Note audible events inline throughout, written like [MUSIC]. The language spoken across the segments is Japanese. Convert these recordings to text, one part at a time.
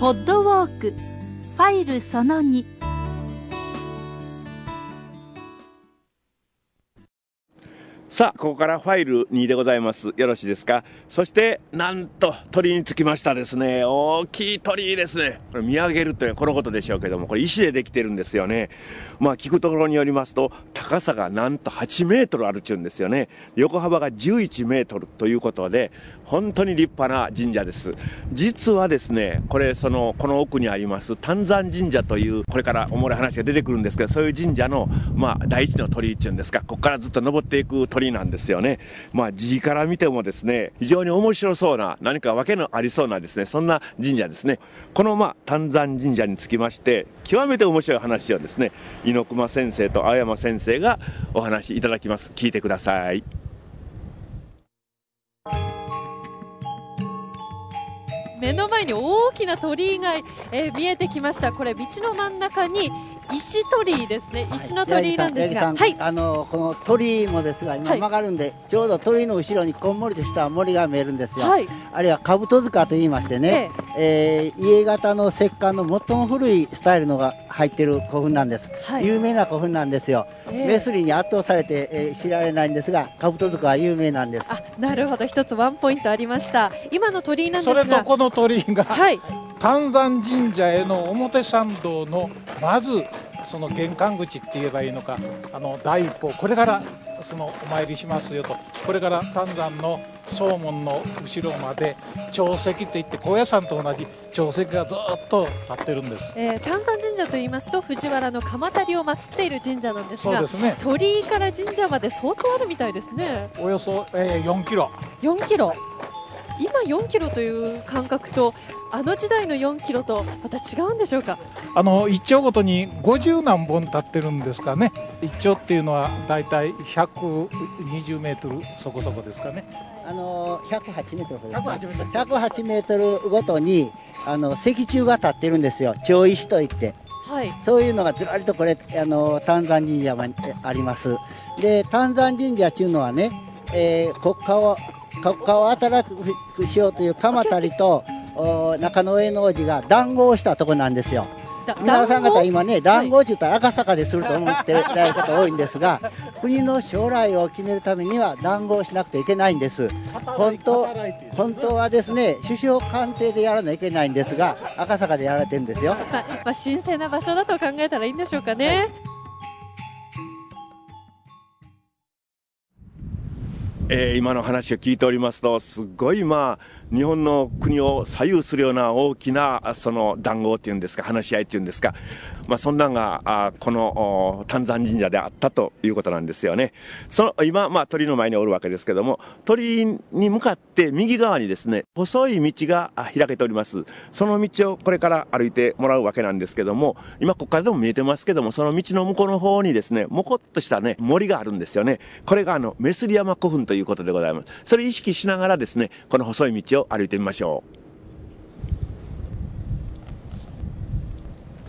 ポッドウォークファイルその2さあ、ここからファイル2でございます。よろしいですか？そして、なんと、鳥につきましたですね。大きい鳥居ですね。これ見上げるというこのことでしょうけども、これ石でできてるんですよね。まあ、聞くところによりますと、高さがなんと8メートルあるちゅうんですよね。横幅が11メートルということで、本当に立派な神社です。実はですね、これ、その、この奥にあります、丹山神社という、これからおもろい話が出てくるんですけど、そういう神社の、まあ、第一の鳥居っていうんですか、ここからずっと登っていく鳥居なんですよね。まあ、字から見てもですね、非常に面白そうな、何か訳のありそうなですね、そんな神社ですね。この、まあ、丹山神社につきまして、極めて面白い話をですね、猪熊先生と青山先生がお話しいただきます。聞いてください。目の前に大きな鳥居が、えー見えてきました。これ道の真ん中に石鳥居ですね。石の鳥居なんですが、八木さん八木さんあのこの鳥居もですが今はい。曲がるんで、ちょうど鳥居の後ろにこんもりとした森が見えるんですよ。はい。あるいは兜塚と言いましてね、えー家型の石棺の最も古いスタイルのが入ってる古墳なんです。はい有名な古墳なんですよ。ええメスリに圧倒されて、えー知られないんですが、兜塚は有名なんです。あ、なるほど、一つワンポイントありました。今の鳥居なんですが、それとこの鳥居が、はい、丹山神社への表参道のまずその玄関口って言えばいいのか。あの第一歩これからそのお参りしますよと。これから丹山の総門の後ろまで長石って言って高野山と同じ長石がずっと立ってるんです。えー、丹山神社と言いますと藤原の鎌足りを祀っている神社なんですがね。鳥居から神社まで相当あるみたいですね。およそ、えー4キロ。4キロ今4キロという感覚とあの時代の4キロとまた違うんでしょうか？あの一丁ごとに50何本立ってるんですかね一丁っていうのはだいたい120メートルそこそこですかねあの108メートルほどです108メートル108メートルごとにあの石柱が立ってるんですよ。長石といって。はいそういうのがずらりとこれあの丹山神社にあります。で丹山神社っていうのはね、えー国家を国家を働くしようという鎌足りとお中野上の王子が談合をしたとこなんですよ。だ皆さん方今ね談合はいって言ったら赤坂ですると思ってられる方多いんですが [LAUGHS] 国の将来を決めるためには談合しなくてはいけないんです。本当本当はですね首相官邸でやらなきゃいけないんですが赤坂でやられてるんですよ。まあまあ、神聖な場所だと考えたらいいんでしょうかね、えー今の話を聞いておりますと、すごいまあ、日本の国を左右するような大きな、その談合っていうんですか、話し合いっていうんですか、まあそんなんが、あこの丹山神社であったということなんですよね。その、今、まあ鳥の前におるわけですけども、鳥居に向かって右側にですね、細い道が開けております。その道をこれから歩いてもらうわけなんですけども、今ここからでも見えてますけども、その道の向こうの方にですね、もこっとしたね、森があるんですよね。これがあの、メスリ山古墳ということでございます。それ意識しながらですね、この細い道を歩いてみましょう。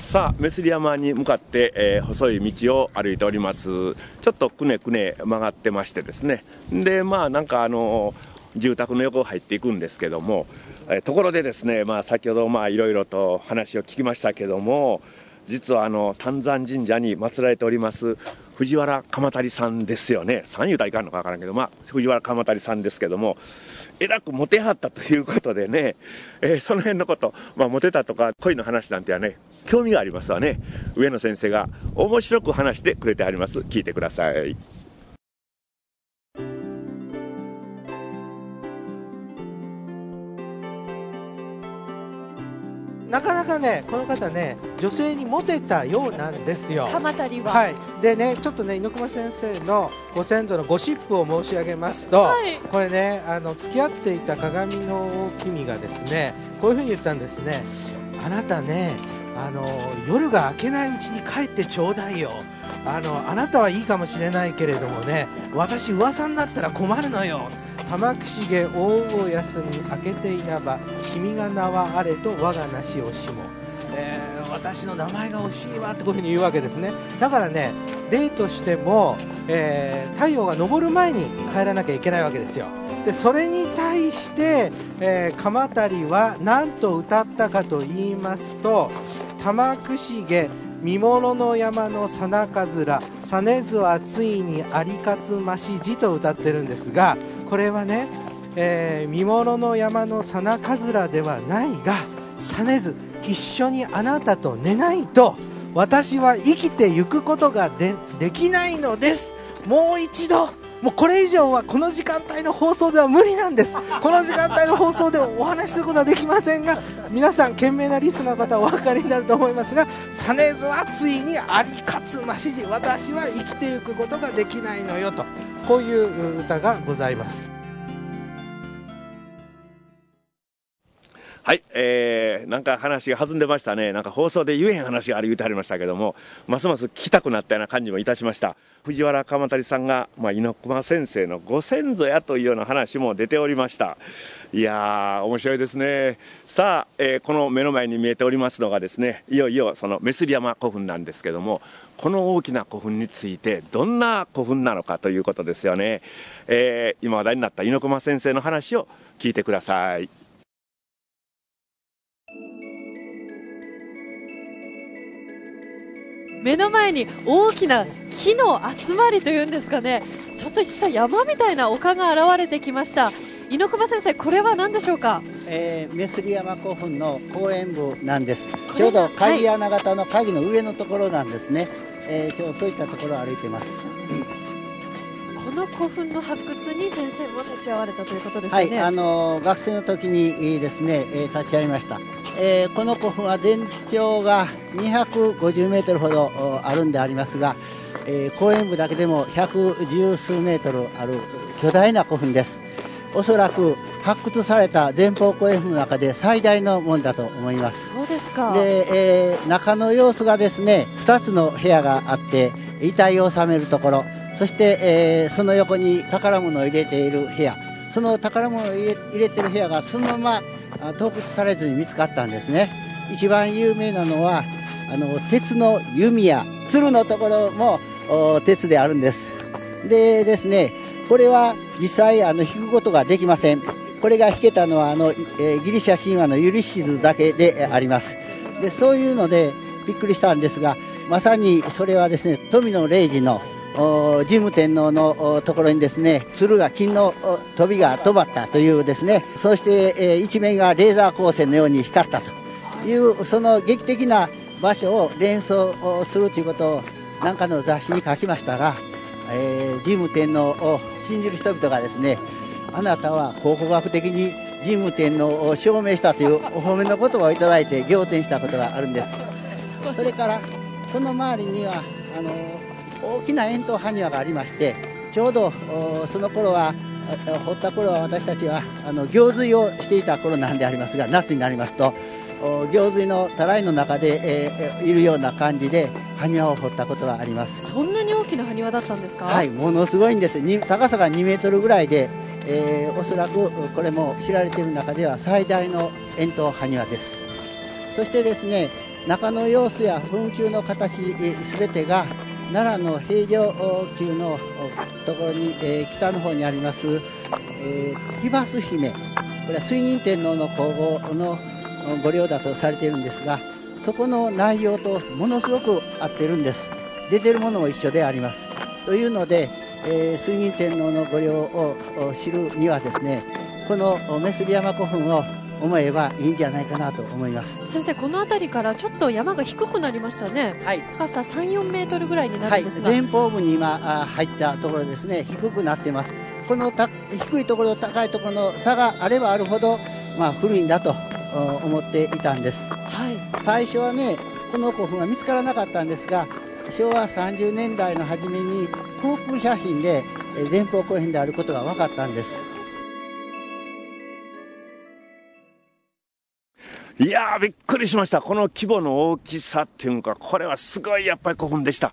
さあ、メスリ山に向かって、えー細い道を歩いております。ちょっとくねくね曲がってましてですね。で、まあなんかあの住宅の横を入っていくんですけども、えーところでですね、まあ先ほどまあいろいろと話を聞きましたけども、実はあの丹山神社に祀られております藤原鎌足さんですよね。三言うたらいかんのかわからんけど、まあ藤原鎌足さんですけども、えらくモテはったということでね、えーその辺のこと、まあモテたとか恋の話なんてはね、興味がありますわね。上野先生が面白く話してくれてあります。聞いてください。なかなかね、この方ね、女性にモテたようなんですよ。鎌足りは、はい、でね、ちょっとね、猪熊先生のご先祖のゴシップを申し上げますと、はいこれね、あの付き合っていた鏡の君がですね、こういうふうに言ったんですね。あなたね、あの夜が明けないうちに帰ってちょうだいよ。あのあなたはいいかもしれないけれどもね、私噂になったら困るのよ。玉串毛大を休み明けていなば君が名はあれと我がなしをしも、えー私の名前が欲しいわってこういうふうに言うわけですね。だからねデートしても、えー太陽が昇る前に帰らなきゃいけないわけですよ。でそれに対して、えー鎌足は何と歌ったかと言いますと「玉串毛見物の山のさなかずら実ずはついにありかつましじ」と歌ってるんですがこれはね、えー見物の山のさなかずらではないがさねず一緒にあなたと寝ないと私は生きてゆくことがでできないのです。もう一度もうこれ以上はこの時間帯の放送では無理なんです。[LAUGHS] この時間帯の放送でお話しすることはできませんが皆さん賢明なリスナーの方はお分かりになると思いますが実ずはついにありかつましじ私は生きていくことができないのよとこういう歌がございますはい、えー、なんか話が弾んでましたね。なんか放送で言えへん話があり言うてはりましたけども、ますます聞きたくなったような感じもいたしました。藤原鎌足さんが、まあ、猪熊先生のご先祖やというような話も出ておりました。いやー、面白いですね。さあ、えーこの目の前に見えておりますのがですね、いよいよそのメスリ山古墳なんですけども、この大きな古墳についてどんな古墳なのかということですよね。えー今話題になった猪熊先生の話を聞いてください。目の前に大きな木の集まりというんですかね。ちょっとした山みたいな丘が現れてきました。猪熊先生これは何でしょうか？えー、メスリ山古墳の公園部なんです。ちょうど鍵穴型の鍵の上のところなんですね、えー、ちょうどそういったところを歩いてます。[CLEARS THROAT] この古墳の発掘に先生も立ち会われたということですよね、はい、あの学生の時にえーですね、えー立ち会いました、えーこの古墳は全長が250メートルほどおあるんでありますが、えー公園部だけでも110数メートルある巨大な古墳です。おそらく発掘された前方後円墳の中で最大のものだと思います。そうですか。で、えー中の様子がですね2つの部屋があって遺体を収めるところそして、えーその横に宝物を入れている部屋。その宝物を入れている部屋がそのままあ盗掘されずに見つかったんですね。一番有名なのはあの鉄の弓や鶴のところも鉄であるんです。でですねこれは実際あの引くことができません。これが引けたのはあの、えーギリシャ神話のユリシズだけであります。でそういうのでびっくりしたんですがまさにそれはですね富野礼治の神武天皇のところにですね鶴が金の飛びが飛ばったというですねそして、え一面がレーザー光線のように光ったというその劇的な場所を連想するということを何かの雑誌に書きましたら、えー神武天皇を信じる人々がですねあなたは考古学的に神武天皇を証明したというお褒めの言葉をいただいて仰天したことがあるんです。それからこの周りにはあの大きな円筒埴輪がありましてちょうどおその頃はあ掘った頃は私たちはあの行水をしていた頃なんでありますが夏になりますとお行水のたらいの中で、えーいるような感じで埴輪を掘ったことがあります。そんなに大きな埴輪だったんですか？はい、ものすごいんです、に高さが2メートルぐらいで、えーおそらくこれも知られている中では最大の円筒埴輪です。そしてですね中の様子や墳丘の形すべてが奈良の平城宮のところに、えー北の方にあります、えー、ヒバス姫。これは水仁天皇の皇后の御陵だとされているんですがそこの内容とものすごく合ってるんです。出てるものも一緒であります。というので、えー水仁天皇の御陵を知るにはですねこのおメスリ山古墳を思えばいいんじゃないかなと思います。先生この辺りからちょっと山が低くなりましたね。はい。高さ3、4メートルぐらいになはい、るんですが、前方部に今あ入ったところですね。低くなっています。このた低いところと高いところの差があればあるほど、まあ、古いんだとお思っていたんです。はい。最初はねこの古墳は見つからなかったんですが昭和30年代の初めに航空写真でえー前方後編であることが分かったんですいやー、びっくりしました。この規模の大きさっていうのか、これはすごいやっぱり古墳でした。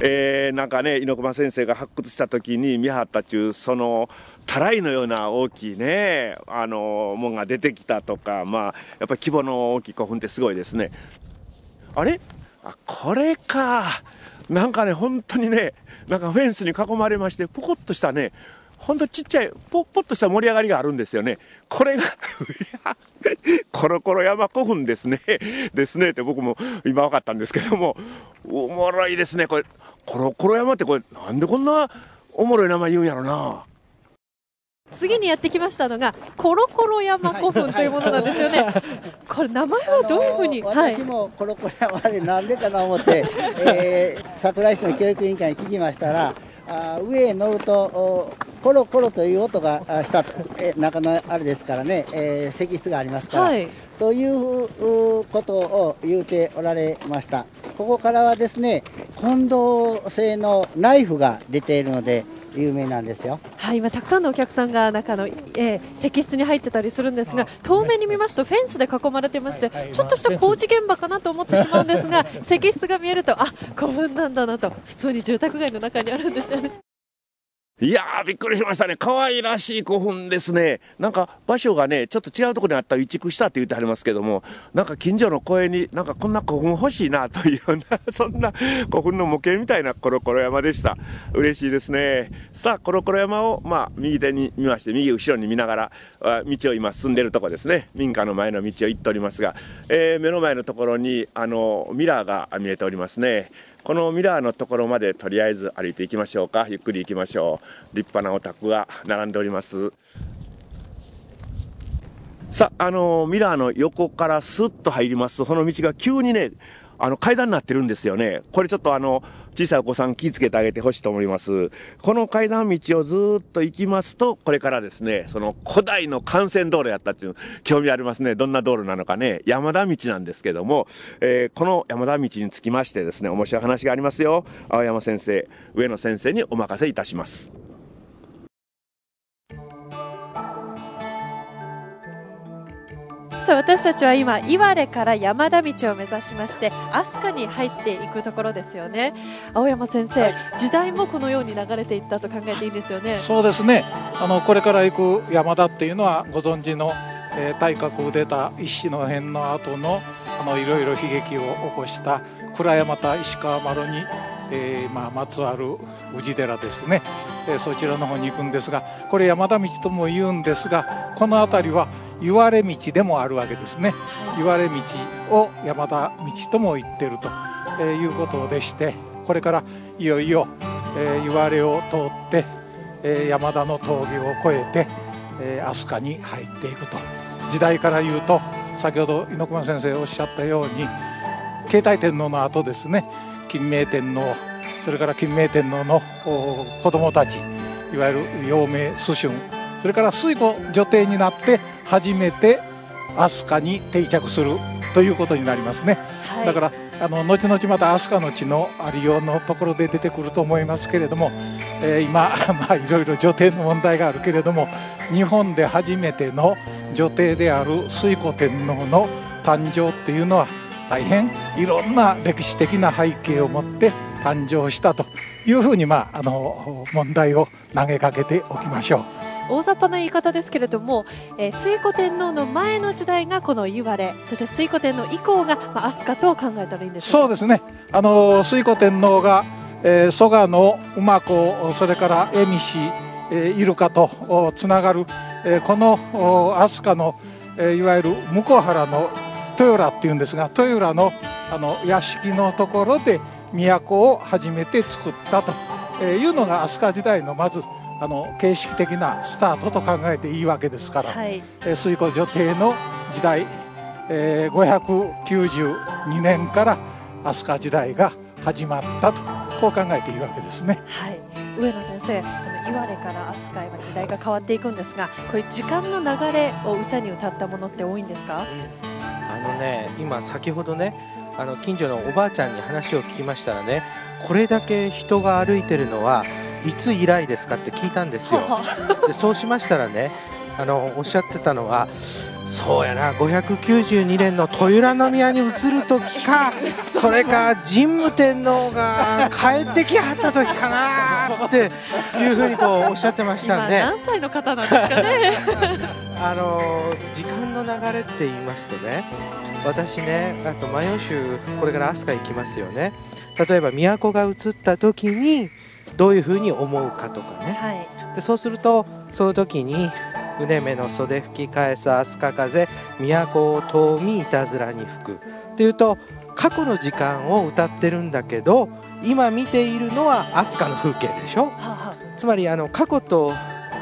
えー、なんかね、猪熊先生が発掘した時に見張った中、その、たらいのような大きいね、あの、もんが出てきたとか、まあ、やっぱり規模の大きい古墳ってすごいですね。あれ？あ、これか。なんかね、本当にね、なんかフェンスに囲まれまして、ポコッとしたね、ほんとちっちゃい、ぽっぽっとした盛り上がりがあるんですよね。これが、いや、コロコロ山古墳ですね。ですねって僕も今分かったんですけども、おもろいですね。これ、コロコロ山ってこれ、なんでこんなおもろい名前言うんやろな。次にやってきましたのがコロコロ山古墳というものなんですよね。[LAUGHS] これ名前はどういうふうに、私もコロコロ山でなんでかな思って、[LAUGHS] えー、桜井市の教育委員会に聞きましたら、あー上へ乗るとおコロコロという音があしたと、えー中のあれですからね、えー石室がありますから、はいといううことを言うておられました。ここからはですね、近藤製のナイフが出ているので有名なんですよ。はい、今たくさんのお客さんが中の、えー石室に入ってたりするんですが遠目に見ますとフェンスで囲まれてまして、はいはいちょっとした工事現場かなと思ってしまうんですが石室が見えるとあ古墳なんだなと普通に住宅街の中にあるんですよね。いやー、びっくりしましたね。可愛らしい古墳ですね。なんか場所がね、ちょっと違うところにあった移築したって言ってはりますけども、なんか近所の公園になんかこんな古墳欲しいなというような、そんな古墳の模型みたいなコロコロ山でした。嬉しいですね。さあ、コロコロ山を、まあ、右手に見まして、右後ろに見ながら、道を今進んでるとこですね。民家の前の道を行っておりますが、えー目の前のところに、あの、ミラーが見えておりますね。このミラーのところまでとりあえず歩いていきましょうか。ゆっくり行きましょう。立派なお宅が並んでおります。さあ、のミラーの横からスッと入りますと、その道が急にね、あの階段になってるんですよね。これちょっとあの、小さいお子さん気をつけてあげてほしいと思います。この階段道をずっと行きますと、これからですね、その古代の幹線道路やったっていう、興味ありますね。どんな道路なのかね。山田道なんですけども、えーこの山田道につきましてですね、面白い話がありますよ。青山先生、上野先生にお任せいたします。さあ私たちは今岩手から山田道を目指しまして飛鳥に入っていくところですよね。青山先生、時代もこのように流れていったと考えていいんですよね。そうですね。あのこれから行く山田っていうのはご存知の、えー大角を出た石の辺の後のあのいろいろ悲劇を起こした倉山田石川丸に、えーまあ、まつわる宇治寺ですね、えーそちらの方に行くんですがこれ山田道とも言うんですがこの辺りは言われ道でもあるわけですね。言われ道を山田道とも言ってると、えーいうことでしてこれからいよいよ、えー言われを通って、えー山田の峠を越えて、えー飛鳥に入っていくと。時代から言うと先ほど猪熊先生おっしゃったように慶太天皇の後ですね。金明天皇それから金明天皇のお子供たちいわゆる陽明祖春それから水庫女帝になって初めて飛鳥に定着するということになりますね。はいだからあの後々また飛鳥の地のありようのところで出てくると思いますけれども、えー今、[LAUGHS] まあ、いろいろ女帝の問題があるけれども日本で初めての女帝である推古天皇の誕生っていうのは大変いろんな歴史的な背景を持って誕生したというふうに、まあ、あの問題を投げかけておきましょう。大雑把な言い方ですけれども、えー、推古天皇の前の時代がこの言われそして推古天皇以降が、まあ、飛鳥と考えたらいいんでしょかそうですね。あの推古天皇が、えー蘇我の馬子それから蝦夷、えーイルカとつながる、えーこの飛鳥の、えーいわゆる向原の豊浦っていうんですが豊浦のあの屋敷のところで都を初めて作ったとえーいうのが飛鳥時代のまずあの形式的なスタートと考えていいわけですから。はいえー水庫女帝の時代、えー592年から飛鳥時代が始まったとこう考えていいわけですね。はい、上野先生、あの岩手から飛鳥へは時代が変わっていくんですが、こういう時間の流れを歌に歌ったものって多いんですか？あのね今先ほどねあの近所のおばあちゃんに話を聞きましたらねこれだけ人が歩いてるのはいつ以来ですかって聞いたんですよ。でそうしましたらねあのおっしゃってたのはそうやな592年の豊浦宮に移る時かそれか神武天皇が帰ってきはった時かなっていうふうにこうおっしゃってました今んで。何歳の方なんですかね。[LAUGHS] あの時間の流れって言いますとね私ねあと万葉集これから飛鳥行きますよね。例えば都が移った時にどういうふうに思うかとかね。はい、でそうするとその時に「うねめの袖吹き返す飛鳥風都を遠みいたずらに吹く」っていうと過去の時間を歌ってるんだけど今見ているのは飛鳥の風景でしょ？はあはつまりあの過去と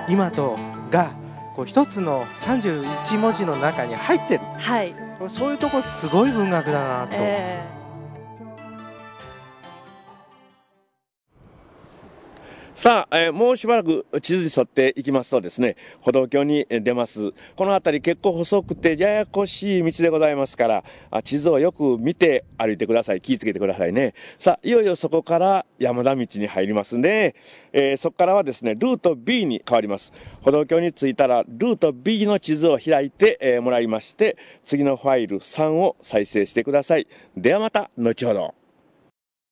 今とがこう一つの31文字の中に入ってる。あはい、そういうとこすごい文学だなと、えさあ、えーもうしばらく地図に沿っていきますとですね、歩道橋に出ます。この辺り結構細くてややこしい道でございますから、あ地図をよく見て歩いてください。気をつけてくださいね。さあ、いよいよそこから山田道に入りますんで、えーそこからはですね、ルート B に変わります。歩道橋に着いたら、ルート B の地図を開いて、えーもらいまして、次のファイル3を再生してください。ではまた、後ほど。